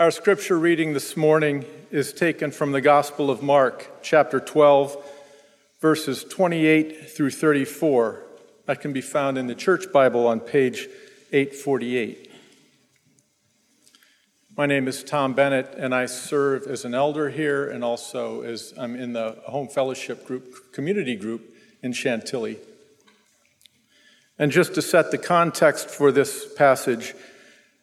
Our scripture reading this morning is taken from the Gospel of Mark, chapter 12, verses 28 through 34. That can be found in the Church Bible on page 848. My name is Tom Bennett, and I serve as an elder here and also as I'm in the Home Fellowship Group community group in Chantilly. And just to set the context for this passage,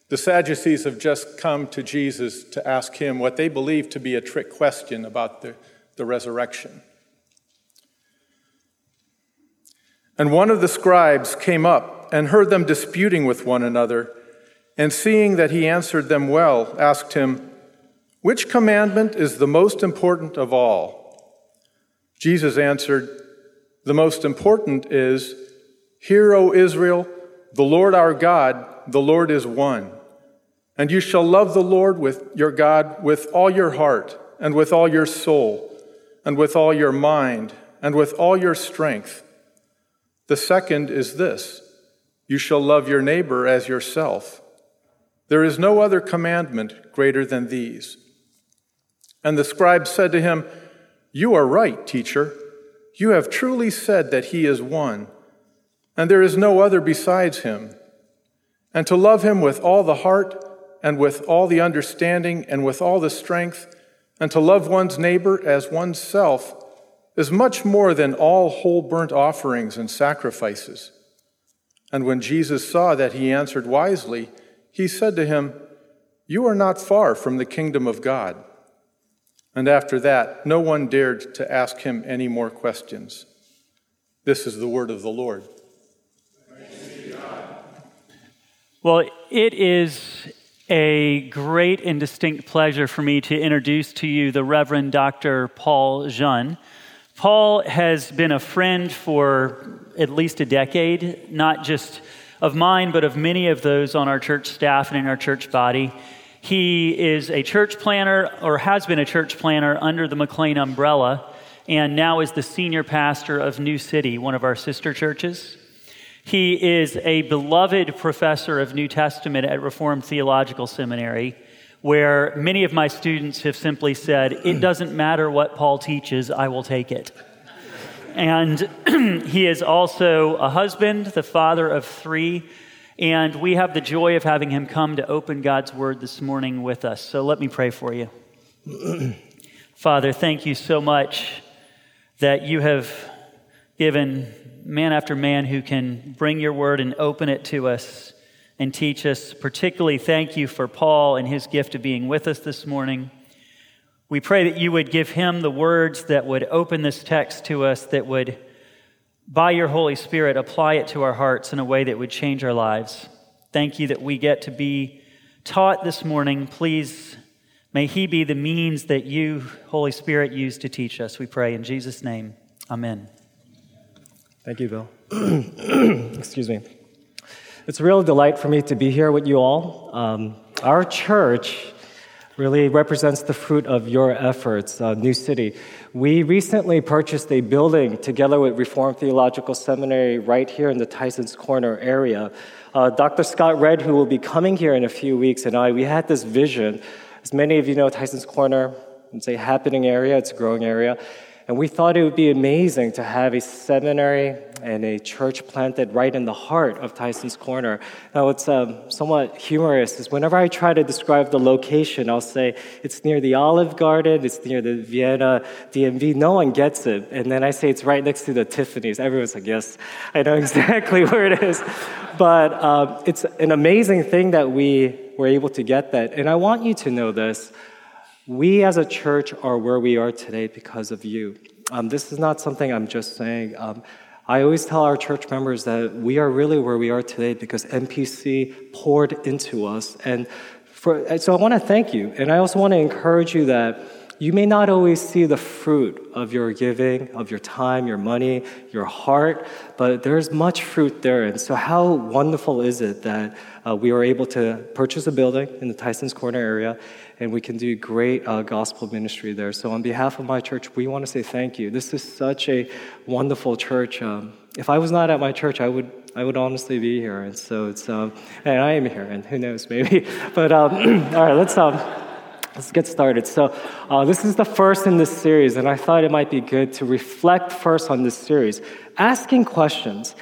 the Sadducees have just come to Jesus to ask him what they believe to be a trick question about the, the resurrection. And one of the scribes came up and heard them disputing with one another, and seeing that he answered them well, asked him, Which commandment is the most important of all? Jesus answered, The most important is, Hear, O Israel, the Lord our God, the Lord is one. And you shall love the Lord with your God with all your heart, and with all your soul, and with all your mind, and with all your strength. The second is this you shall love your neighbor as yourself. There is no other commandment greater than these. And the scribe said to him, You are right, teacher. You have truly said that he is one, and there is no other besides him. And to love him with all the heart, and with all the understanding and with all the strength, and to love one's neighbor as oneself is much more than all whole burnt offerings and sacrifices. And when Jesus saw that he answered wisely, he said to him, You are not far from the kingdom of God. And after that, no one dared to ask him any more questions. This is the word of the Lord. Well, it is a great and distinct pleasure for me to introduce to you the Reverend Dr. Paul Jeon. Paul has been a friend for at least a decade, not just of mine, but of many of those on our church staff and in our church body. He is a church planter, or has been a church planter under the McLean umbrella, and now is the senior pastor of New City, one of our sister churches. He is a beloved professor of New Testament at Reformed Theological Seminary, where many of my students have simply said, It doesn't matter what Paul teaches, I will take it. And he is also a husband, the father of three, and we have the joy of having him come to open God's word this morning with us. So let me pray for you. Father, thank you so much that you have given man after man who can bring your word and open it to us and teach us. Particularly, thank you for Paul and his gift of being with us this morning. We pray that you would give him the words that would open this text to us, that would, by your Holy Spirit, apply it to our hearts in a way that would change our lives. Thank you that we get to be taught this morning. Please, may he be the means that you, Holy Spirit, use to teach us. We pray in Jesus' name. Amen. Thank you, Bill. Excuse me. It's a real delight for me to be here with you all. Um, our church really represents the fruit of your efforts, uh, New City. We recently purchased a building together with Reformed Theological Seminary right here in the Tyson's Corner area. Uh, Dr. Scott Redd, who will be coming here in a few weeks, and I, we had this vision. As many of you know, Tyson's Corner, it's a happening area, it's a growing area. And we thought it would be amazing to have a seminary and a church planted right in the heart of Tyson's Corner. Now, what's um, somewhat humorous is whenever I try to describe the location, I'll say it's near the Olive Garden, it's near the Vienna DMV. No one gets it. And then I say it's right next to the Tiffany's. Everyone's like, yes, I know exactly where it is. But um, it's an amazing thing that we were able to get that. And I want you to know this. We as a church are where we are today because of you. Um, this is not something I'm just saying. Um, I always tell our church members that we are really where we are today because MPC poured into us. And for, so I want to thank you. And I also want to encourage you that you may not always see the fruit of your giving, of your time, your money, your heart, but there's much fruit there. And so, how wonderful is it that uh, we are able to purchase a building in the Tyson's Corner area and we can do great uh, gospel ministry there. So, on behalf of my church, we want to say thank you. This is such a wonderful church. Um, if I was not at my church, I would I would honestly be here. And so it's um, and I am here, and who knows, maybe. But um, all right, let's um, Let's get started. So, uh, this is the first in this series, and I thought it might be good to reflect first on this series. Asking questions.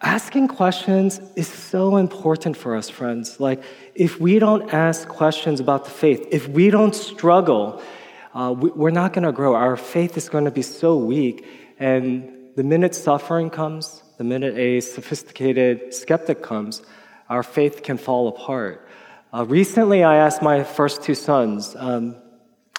Asking questions is so important for us, friends. Like, if we don't ask questions about the faith, if we don't struggle, uh, we, we're not going to grow. Our faith is going to be so weak. And the minute suffering comes, the minute a sophisticated skeptic comes, our faith can fall apart. Uh, recently, I asked my first two sons, um,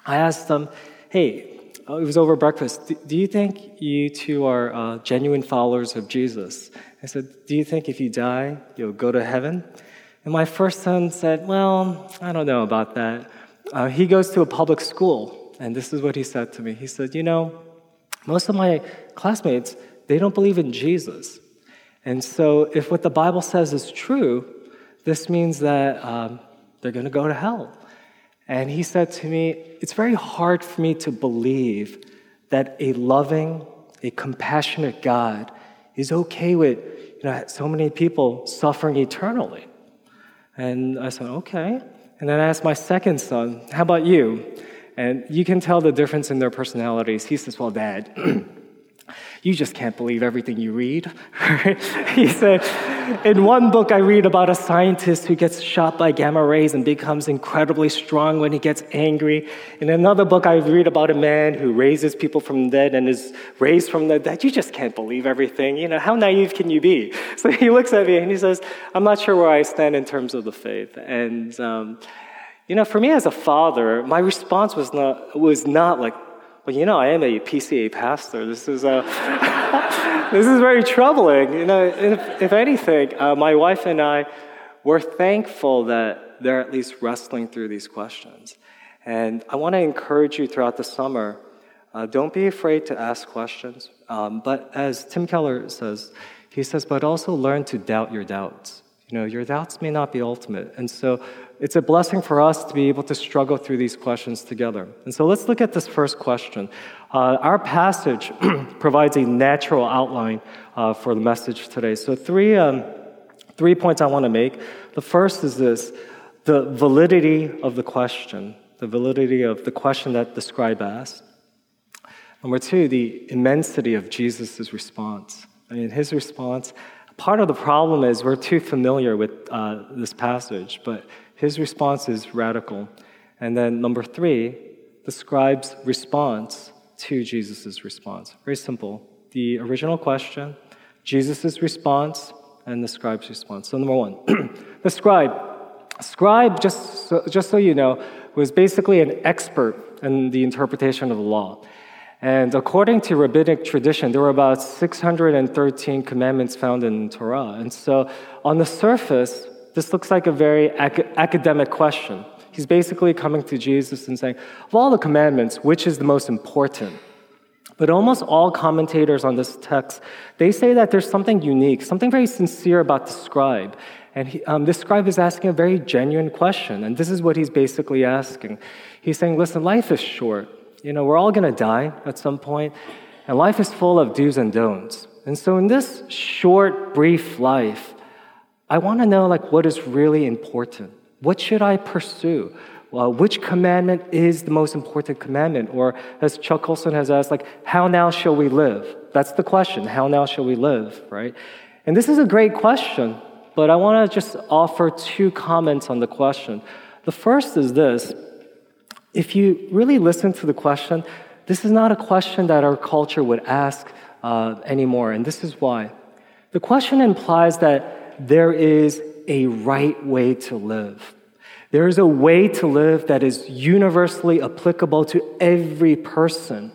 I asked them, hey, uh, it was over breakfast, do, do you think you two are uh, genuine followers of Jesus? I said, do you think if you die, you'll go to heaven? And my first son said, well, I don't know about that. Uh, he goes to a public school, and this is what he said to me. He said, you know, most of my classmates, they don't believe in Jesus. And so, if what the Bible says is true, this means that um, they're going to go to hell. And he said to me, It's very hard for me to believe that a loving, a compassionate God is okay with you know, so many people suffering eternally. And I said, Okay. And then I asked my second son, How about you? And you can tell the difference in their personalities. He says, Well, Dad, you just can't believe everything you read. he said, in one book, I read about a scientist who gets shot by gamma rays and becomes incredibly strong when he gets angry. In another book, I read about a man who raises people from the dead and is raised from the dead. You just can't believe everything. You know, how naive can you be? So he looks at me and he says, I'm not sure where I stand in terms of the faith. And, um, you know, for me as a father, my response was not, was not like, well, you know, I am a PCA pastor. This is, uh, this is very troubling. You know, if, if anything, uh, my wife and I were thankful that they're at least wrestling through these questions. And I want to encourage you throughout the summer uh, don't be afraid to ask questions. Um, but as Tim Keller says, he says, but also learn to doubt your doubts. You know, your doubts may not be ultimate. And so it's a blessing for us to be able to struggle through these questions together. And so let's look at this first question. Uh, our passage provides a natural outline uh, for the message today. So, three, um, three points I want to make. The first is this the validity of the question, the validity of the question that the scribe asked. Number two, the immensity of Jesus' response. I mean, his response, part of the problem is we're too familiar with uh, this passage, but his response is radical. And then number three, the scribe's response to Jesus' response. Very simple. The original question, Jesus' response, and the scribe's response. So, number one, the scribe. Scribe, just so, just so you know, was basically an expert in the interpretation of the law. And according to rabbinic tradition, there were about 613 commandments found in Torah. And so, on the surface, this looks like a very ac- academic question. He's basically coming to Jesus and saying, Of all the commandments, which is the most important? But almost all commentators on this text, they say that there's something unique, something very sincere about the scribe. And he, um, this scribe is asking a very genuine question. And this is what he's basically asking. He's saying, listen, life is short. You know, we're all going to die at some point, and life is full of do's and don'ts. And so, in this short, brief life, I want to know like what is really important. What should I pursue? Well, which commandment is the most important commandment? Or as Chuck Colson has asked, like, how now shall we live? That's the question. How now shall we live, right? And this is a great question, but I want to just offer two comments on the question. The first is this if you really listen to the question, this is not a question that our culture would ask uh, anymore, and this is why. The question implies that there is a right way to live. There is a way to live that is universally applicable to every person.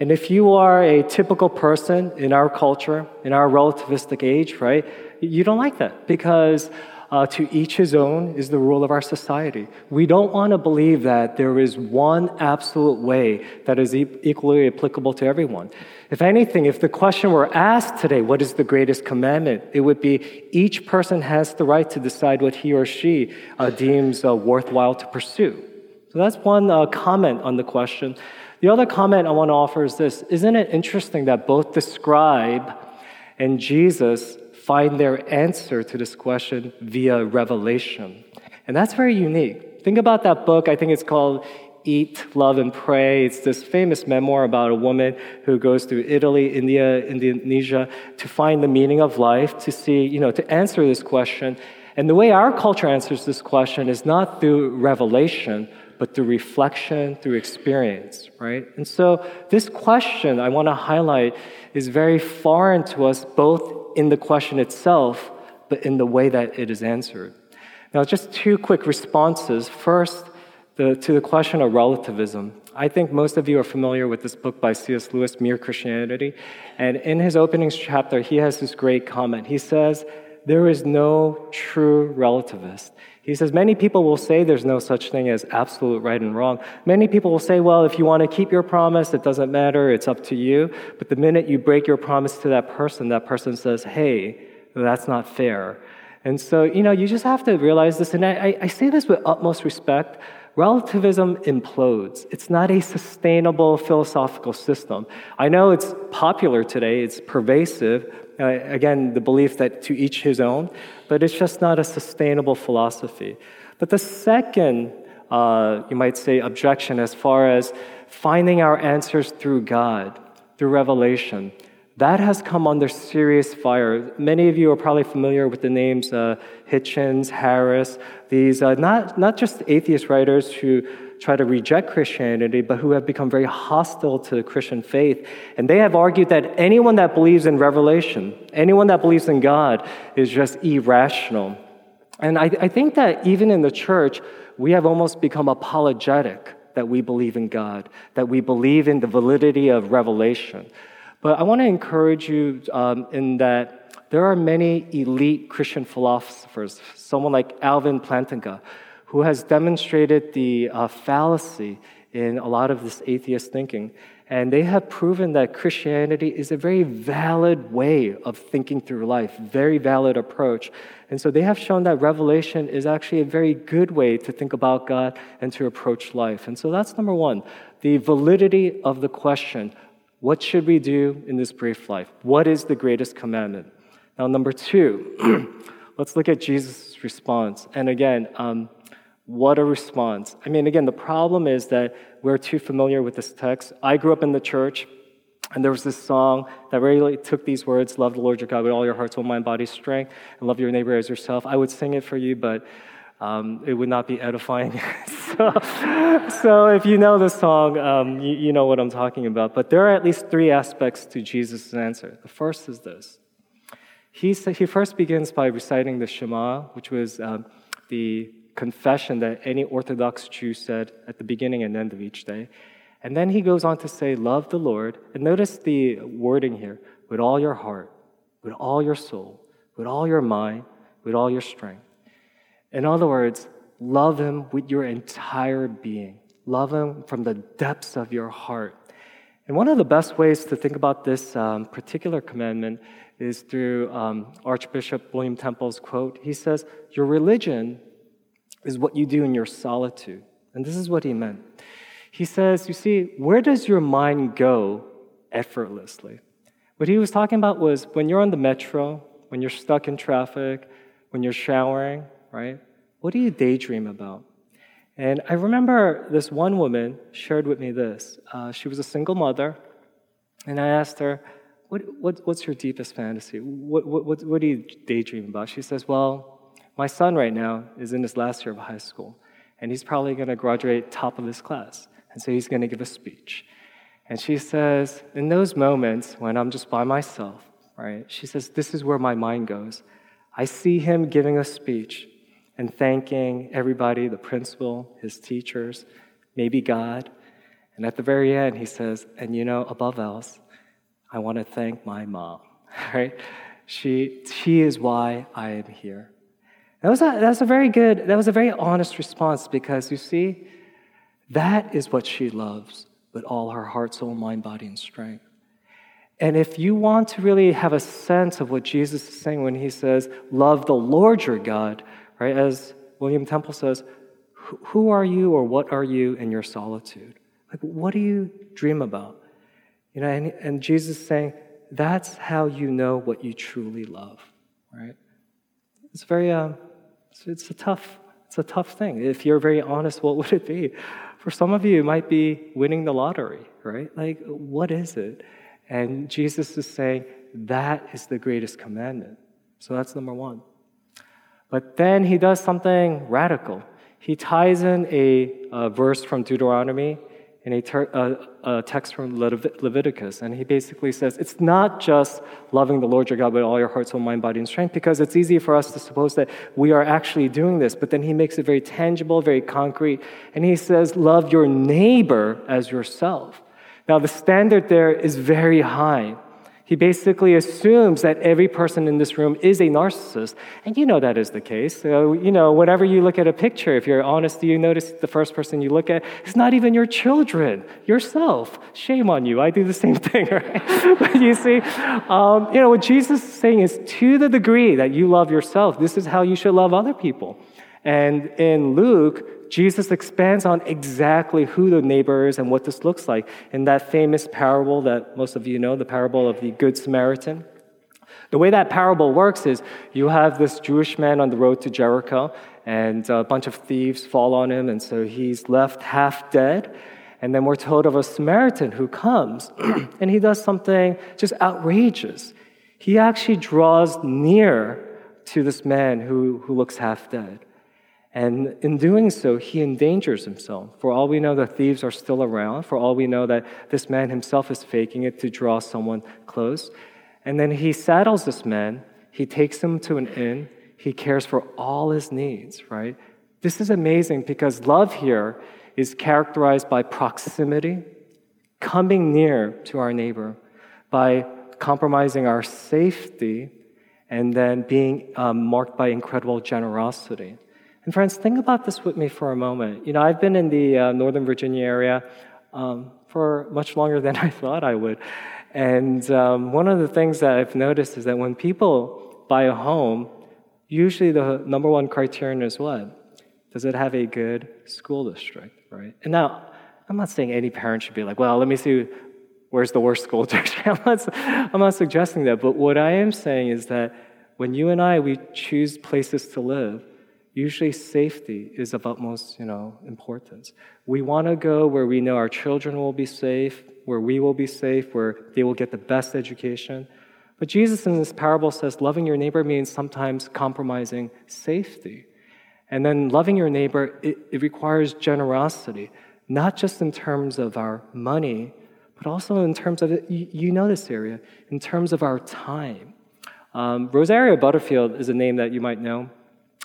And if you are a typical person in our culture, in our relativistic age, right, you don't like that because uh, to each his own is the rule of our society. We don't want to believe that there is one absolute way that is e- equally applicable to everyone. If anything, if the question were asked today, what is the greatest commandment? It would be each person has the right to decide what he or she uh, deems uh, worthwhile to pursue. So that's one uh, comment on the question. The other comment I want to offer is this Isn't it interesting that both the scribe and Jesus find their answer to this question via revelation. And that's very unique. Think about that book. I think it's called Eat, Love, and Pray. It's this famous memoir about a woman who goes through Italy, India, Indonesia to find the meaning of life, to see, you know, to answer this question. And the way our culture answers this question is not through revelation, but through reflection, through experience, right? And so this question I want to highlight is very foreign to us, both in the question itself, but in the way that it is answered. Now, just two quick responses. First, the, to the question of relativism. I think most of you are familiar with this book by C.S. Lewis, Mere Christianity. And in his opening chapter, he has this great comment. He says, There is no true relativist. He says, Many people will say there's no such thing as absolute right and wrong. Many people will say, Well, if you want to keep your promise, it doesn't matter, it's up to you. But the minute you break your promise to that person, that person says, Hey, that's not fair. And so, you know, you just have to realize this. And I, I say this with utmost respect relativism implodes. It's not a sustainable philosophical system. I know it's popular today, it's pervasive. Uh, again, the belief that to each his own, but it's just not a sustainable philosophy. But the second, uh, you might say, objection as far as finding our answers through God, through revelation, that has come under serious fire. Many of you are probably familiar with the names uh, Hitchens, Harris, these uh, not, not just atheist writers who try to reject Christianity, but who have become very hostile to the Christian faith. And they have argued that anyone that believes in revelation, anyone that believes in God, is just irrational. And I, I think that even in the church, we have almost become apologetic that we believe in God, that we believe in the validity of revelation. But I want to encourage you um, in that there are many elite Christian philosophers, someone like Alvin Plantinga, who has demonstrated the uh, fallacy in a lot of this atheist thinking. And they have proven that Christianity is a very valid way of thinking through life, very valid approach. And so they have shown that revelation is actually a very good way to think about God and to approach life. And so that's number one the validity of the question what should we do in this brief life? What is the greatest commandment? Now, number two, let's look at Jesus' response. And again, um, what a response. I mean, again, the problem is that we're too familiar with this text. I grew up in the church, and there was this song that really took these words love the Lord your God with all your heart, soul, mind, body, strength, and love your neighbor as yourself. I would sing it for you, but um, it would not be edifying. so, so, if you know the song, um, you, you, know what I'm talking about. But there are at least three aspects to Jesus' answer. The first is this he, he first begins by reciting the Shema, which was um, the confession that any Orthodox Jew said at the beginning and end of each day. And then he goes on to say, Love the Lord. And notice the wording here with all your heart, with all your soul, with all your mind, with all your strength. In other words, love Him with your entire being. Love Him from the depths of your heart. And one of the best ways to think about this um, particular commandment is through um, Archbishop William Temple's quote. He says, Your religion is what you do in your solitude. And this is what he meant. He says, You see, where does your mind go effortlessly? What he was talking about was when you're on the metro, when you're stuck in traffic, when you're showering, right? What do you daydream about? And I remember this one woman shared with me this. Uh, she was a single mother, and I asked her, what, what, What's your deepest fantasy? What, what, what do you daydream about? She says, Well, my son right now is in his last year of high school, and he's probably going to graduate top of his class. And so he's going to give a speech. And she says, In those moments when I'm just by myself, right, she says, This is where my mind goes. I see him giving a speech, and thanking everybody the principal, his teachers, maybe God. And at the very end, he says, and you know, above else, I want to thank my mom, right? She, she is why I am here. That was, a, that was a very good, that was a very honest response because you see, that is what she loves with all her heart, soul, mind, body, and strength. And if you want to really have a sense of what Jesus is saying when he says, Love the Lord your God, Right? As William Temple says, who are you or what are you in your solitude? Like, what do you dream about? You know, and, and Jesus is saying, that's how you know what you truly love, right? It's very, uh, it's, it's a tough, It's a tough thing. If you're very honest, what would it be? For some of you, it might be winning the lottery, right? Like, what is it? And Jesus is saying, that is the greatest commandment. So that's number one. But then he does something radical. He ties in a, a verse from Deuteronomy and a, ter- a, a text from Leviticus. And he basically says it's not just loving the Lord your God with all your heart, soul, mind, body, and strength, because it's easy for us to suppose that we are actually doing this. But then he makes it very tangible, very concrete. And he says, love your neighbor as yourself. Now, the standard there is very high. He basically assumes that every person in this room is a narcissist. And you know that is the case. So, you know, whenever you look at a picture, if you're honest, you notice the first person you look at is not even your children, yourself. Shame on you. I do the same thing, right? but you see, um, you know, what Jesus is saying is to the degree that you love yourself, this is how you should love other people. And in Luke, Jesus expands on exactly who the neighbor is and what this looks like in that famous parable that most of you know, the parable of the Good Samaritan. The way that parable works is you have this Jewish man on the road to Jericho, and a bunch of thieves fall on him, and so he's left half dead. And then we're told of a Samaritan who comes, and he does something just outrageous. He actually draws near to this man who, who looks half dead. And in doing so, he endangers himself. For all we know, the thieves are still around. For all we know, that this man himself is faking it to draw someone close. And then he saddles this man, he takes him to an inn, he cares for all his needs, right? This is amazing because love here is characterized by proximity, coming near to our neighbor, by compromising our safety, and then being um, marked by incredible generosity. And friends, think about this with me for a moment. You know, I've been in the uh, Northern Virginia area um, for much longer than I thought I would. And um, one of the things that I've noticed is that when people buy a home, usually the number one criterion is what? Does it have a good school district, right? And now, I'm not saying any parent should be like, well, let me see where's the worst school district. I'm not, I'm not suggesting that. But what I am saying is that when you and I, we choose places to live, Usually, safety is of utmost, you know, importance. We want to go where we know our children will be safe, where we will be safe, where they will get the best education. But Jesus in this parable says loving your neighbor means sometimes compromising safety. And then loving your neighbor, it, it requires generosity, not just in terms of our money, but also in terms of, you, you know this area, in terms of our time. Um, Rosaria Butterfield is a name that you might know.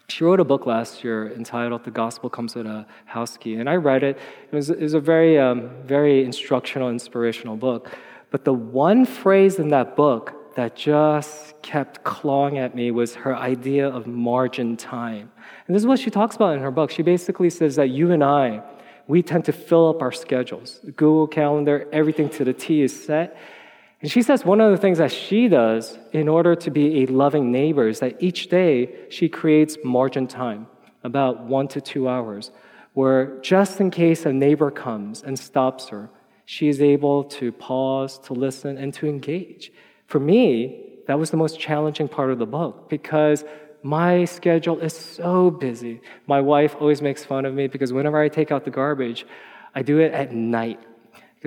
She wrote a book last year entitled "The Gospel Comes with a House Key," and I read it. It was, it was a very, um, very instructional, inspirational book. But the one phrase in that book that just kept clawing at me was her idea of margin time. And this is what she talks about in her book. She basically says that you and I, we tend to fill up our schedules. Google Calendar, everything to the T is set. And she says one of the things that she does in order to be a loving neighbor is that each day she creates margin time, about one to two hours, where just in case a neighbor comes and stops her, she is able to pause, to listen, and to engage. For me, that was the most challenging part of the book because my schedule is so busy. My wife always makes fun of me because whenever I take out the garbage, I do it at night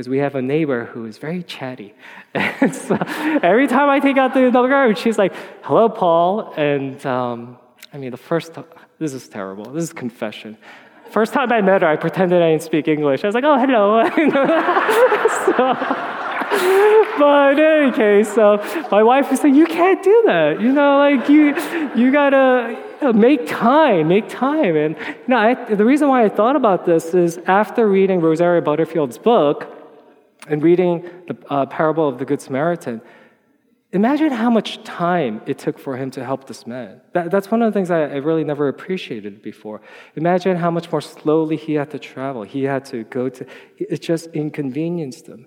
because we have a neighbor who is very chatty. And so every time I take out the, garbage, she's like, hello, Paul. And um, I mean, the first, this is terrible. This is confession. First time I met her, I pretended I didn't speak English. I was like, oh, hello. so, but in any case, so my wife was like, you can't do that. You know, like you, you gotta make time, make time. And you know, I, the reason why I thought about this is after reading Rosaria Butterfield's book, and reading the uh, parable of the Good Samaritan, imagine how much time it took for him to help this man. That, that's one of the things I, I, really never appreciated before. Imagine how much more slowly he had to travel. He had to go to, it just inconvenienced him.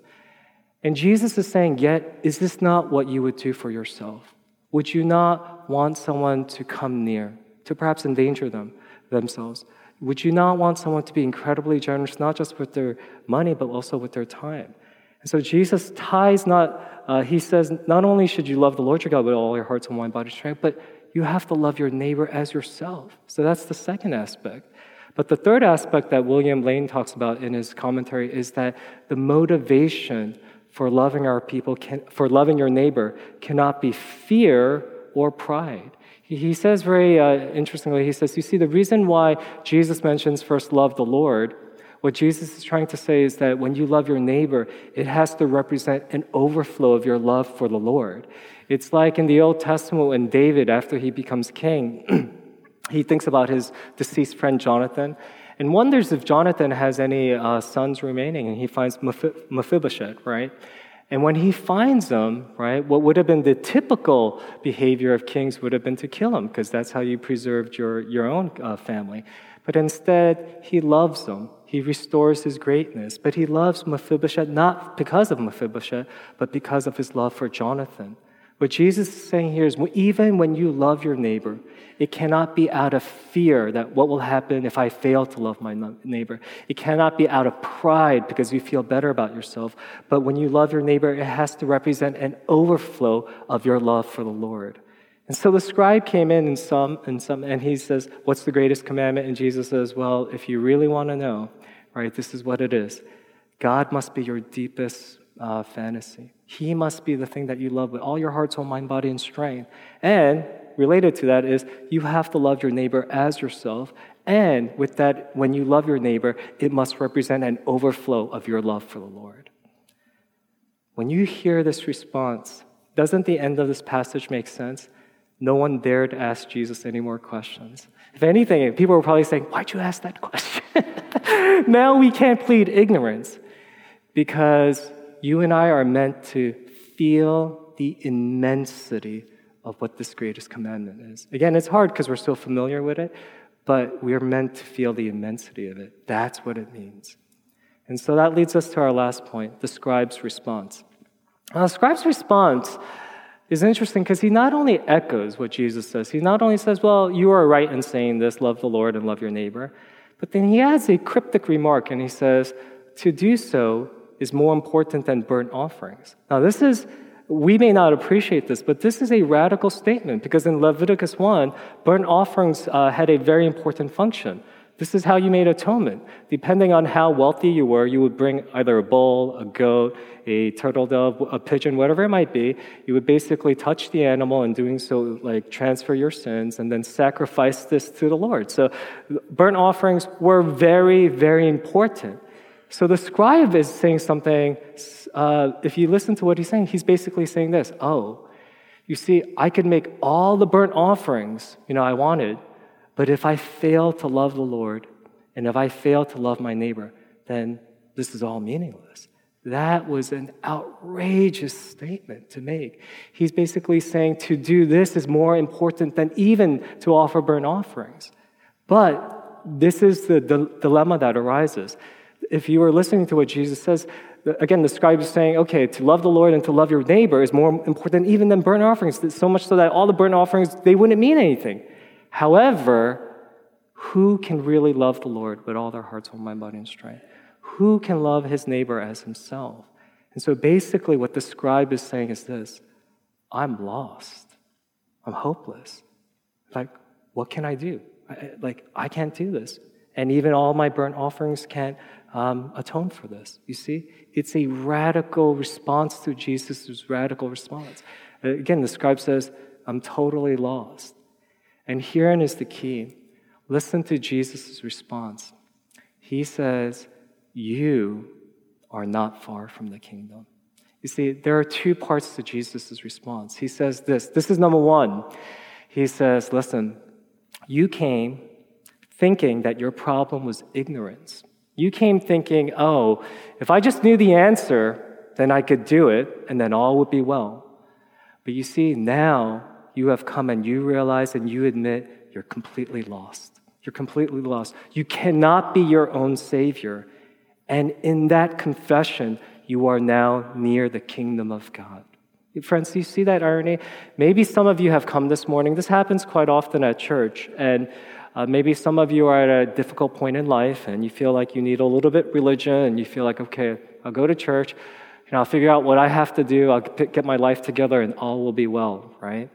And Jesus is saying, Yet, is this not what you would do for yourself? Would you not want someone to come near, to perhaps endanger them themselves? Would you not want someone to be incredibly generous, not just with their money, but also with their time? And so Jesus ties not, uh, he says, not only should you love the Lord your God with all your heart, soul, mind, body, strength, but you have to love your neighbor as yourself. So that's the second aspect. But the third aspect that William Lane talks about in his commentary is that the motivation for loving our people, can, for loving your neighbor, cannot be fear or pride. He, says very uh, interestingly, he says, You see, the reason why Jesus mentions first love the Lord, what Jesus is trying to say is that when you love your neighbor, it has to represent an overflow of your love for the Lord. It's like in the Old Testament when David, after he becomes king, he thinks about his deceased friend Jonathan and wonders if Jonathan has any uh, sons remaining, and he finds Mephibosheth, right? And when he finds them, right, what would have been the typical behavior of kings would have been to kill him, because that's how you preserved your, your own uh, family. But instead, he loves them. He restores his greatness. But he loves Mephibosheth not because of Mephibosheth, but because of his love for Jonathan. What Jesus is saying here is even when you love your neighbor, it cannot be out of fear that what will happen if I fail to love my neighbor. It cannot be out of pride because you feel better about yourself. But when you love your neighbor, it has to represent an overflow of your love for the Lord. And so the scribe came in and some and some and he says, "What's the greatest commandment?" And Jesus says, "Well, if you really want to know, right, this is what it is. God must be your deepest uh, fantasy. He must be the thing that you love with all your heart, soul, mind, body, and strength. And related to that is you have to love your neighbor as yourself. And with that, when you love your neighbor, it must represent an overflow of your love for the Lord. When you hear this response, doesn't the end of this passage make sense? No one dared ask Jesus any more questions. If anything, people were probably saying, Why'd you ask that question? now we can't plead ignorance because you and I are meant to feel the immensity of what this greatest commandment is. Again, it's hard because we're so familiar with it, but we're meant to feel the immensity of it. That's what it means. And so that leads us to our last point the scribe's response. Now, the scribe's response is interesting because he not only echoes what Jesus says, he not only says, Well, you are right in saying this, love the Lord and love your neighbor, but then he adds a cryptic remark and he says, To do so is more important than burnt offerings. Now, this is, we may not appreciate this, but this is a radical statement because in Leviticus 1, burnt offerings uh, had a very important function. This is how you made atonement. Depending on how wealthy you were, you would bring either a bull, a goat, a turtle dove, a pigeon, whatever it might be. You would basically touch the animal and doing so, like transfer your sins and then sacrifice this to the Lord. So burnt offerings were very, very important. So the scribe is saying something, uh, if you listen to what he's saying, he's basically saying this Oh, you see, I could make all the burnt offerings, you know, I wanted, but if I fail to love the Lord and if I fail to love my neighbor, then this is all meaningless. That was an outrageous statement to make. He's basically saying to do this is more important than even to offer burnt offerings. But this is the dilemma that arises if you are listening to what Jesus says, again, the scribe is saying, okay, to love the Lord and to love your neighbor is more important even than burnt offerings, so much so that all the burnt offerings, they wouldn't mean anything. However, who can really love the Lord with all their hearts, soul, mind, body, and strength? Who can love his neighbor as himself? And so basically, what the scribe is saying is this I'm lost. I'm hopeless. Like, what can I do? I, like, I can't do this. And even all my burnt offerings can't um, atone for this. You see? It's a radical response to Jesus' radical response. Uh, again, the scribe says, I'm totally lost. And herein is the key. Listen to Jesus' response. He says, You are not far from the kingdom. You see, there are two parts to Jesus' response. He says this this is number one. He says, Listen, you came thinking that your problem was ignorance. You came thinking, oh, if I just knew the answer, then I could do it, and then all would be well. But you see, now you have come and you realize and you admit you're completely lost. You're completely lost. You cannot be your own Savior. And in that confession, you are now near the kingdom of God. Friends, do you see that irony? Maybe some of you have come this morning. This happens quite often at church. And uh, maybe some of you are at a difficult point in life and you feel like you need a little bit religion and you feel like, okay, I'll go to church and I'll figure out what I have to do. I'll get my life together and all will be well, right?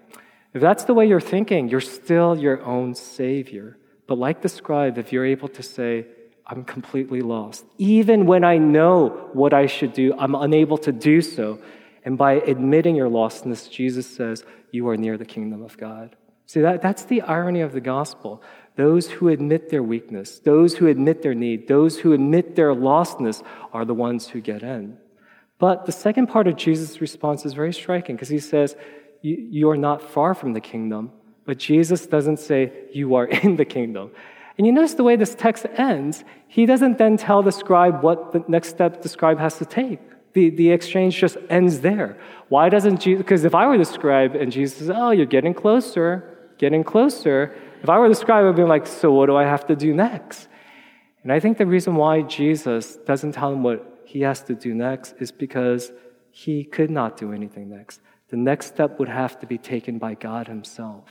If that's the way you're thinking, you're still your own Savior. But like the scribe, if you're able to say, I'm completely lost, even when I know what I should do, I'm unable to do so. And by admitting your lostness, Jesus says, You are near the kingdom of God. See, that, that's the irony of the gospel. Those who admit their weakness, those who admit their need, those who admit their lostness are the ones who get in. But the second part of Jesus' response is very striking because he says, You are not far from the kingdom. But Jesus doesn't say, You are in the kingdom. And you notice the way this text ends, he doesn't then tell the scribe what the next step the scribe has to take. The, the exchange just ends there. Why doesn't Jesus? Because if I were the scribe and Jesus says, Oh, you're getting closer, getting closer, if I were the scribe, I would be like, So what do I have to do next? And I think the reason why Jesus doesn't tell him what he has to do next is because he could not do anything next. The next step would have to be taken by God Himself.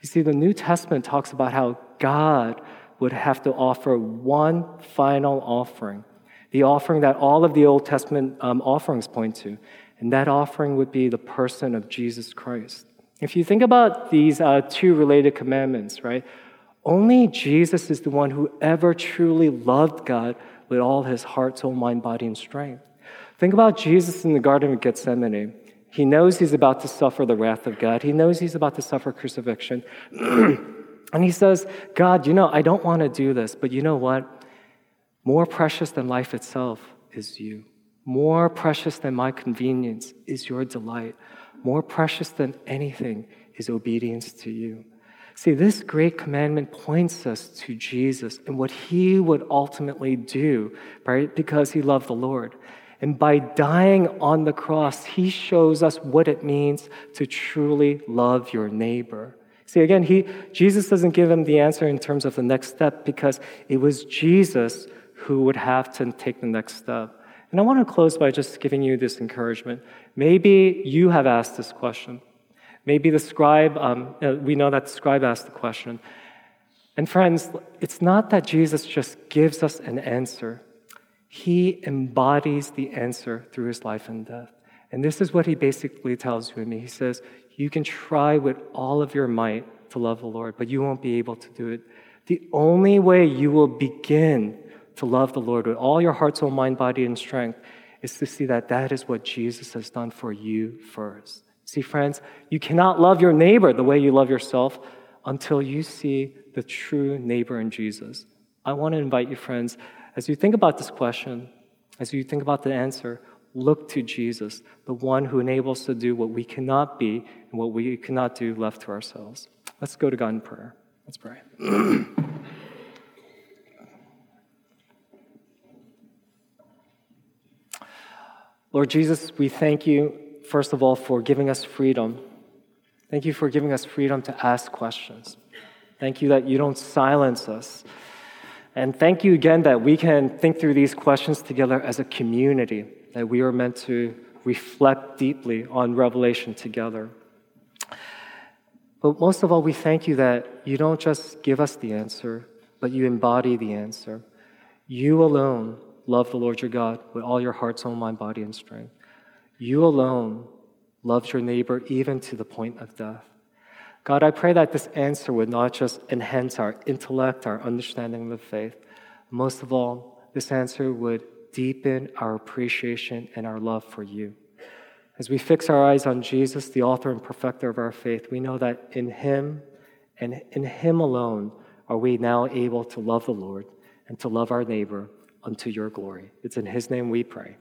You see, the New Testament talks about how God would have to offer one final offering, the offering that all of the Old Testament um, offerings point to, and that offering would be the person of Jesus Christ. If you think about these uh, two related commandments, right? Only Jesus is the one who ever truly loved God with all his heart, soul, mind, body, and strength. Think about Jesus in the Garden of Gethsemane. He knows he's about to suffer the wrath of God. He knows he's about to suffer crucifixion. and he says, God, you know, I don't want to do this, but you know what? More precious than life itself is you. More precious than my convenience is your delight. More precious than anything is obedience to you. See, this great commandment points us to Jesus and what he would ultimately do, right? Because he loved the Lord. And by dying on the cross, he shows us what it means to truly love your neighbor. See, again, he, Jesus doesn't give him the answer in terms of the next step because it was Jesus who would have to take the next step. And I want to close by just giving you this encouragement. Maybe you have asked this question. Maybe the scribe, um, uh, we know that the scribe asked the question. And friends, it's not that Jesus just gives us an answer. He embodies the answer through his life and death. And this is what he basically tells you and me. He says, You can try with all of your might to love the Lord, but you won't be able to do it. The only way you will begin to love the Lord with all your heart, soul, mind, body, and strength is to see that that is what Jesus has done for you first. See, friends, you cannot love your neighbor the way you love yourself until you see the true neighbor in Jesus. I want to invite you, friends, as you think about this question, as you think about the answer, look to Jesus, the one who enables to do what we cannot be and what we cannot do left to ourselves. Let's go to God in prayer. Let's pray. Lord Jesus, we thank you, first of all, for giving us freedom. Thank you for giving us freedom to ask questions. Thank you that you don't silence us and thank you again that we can think through these questions together as a community, that we are meant to reflect deeply on Revelation together. But most of all, we thank you that you don't just give us the answer, but you embody the answer. You alone love the Lord your God with all your heart, soul, mind, body, and strength. You alone love your neighbor even to the point of death. God, I pray that this answer would not just enhance our intellect, our understanding of the faith. Most of all, this answer would deepen our appreciation and our love for you. As we fix our eyes on Jesus, the author and perfecter of our faith, we know that in Him and in Him alone are we now able to love the Lord and to love our neighbor unto your glory. It's in His name we pray.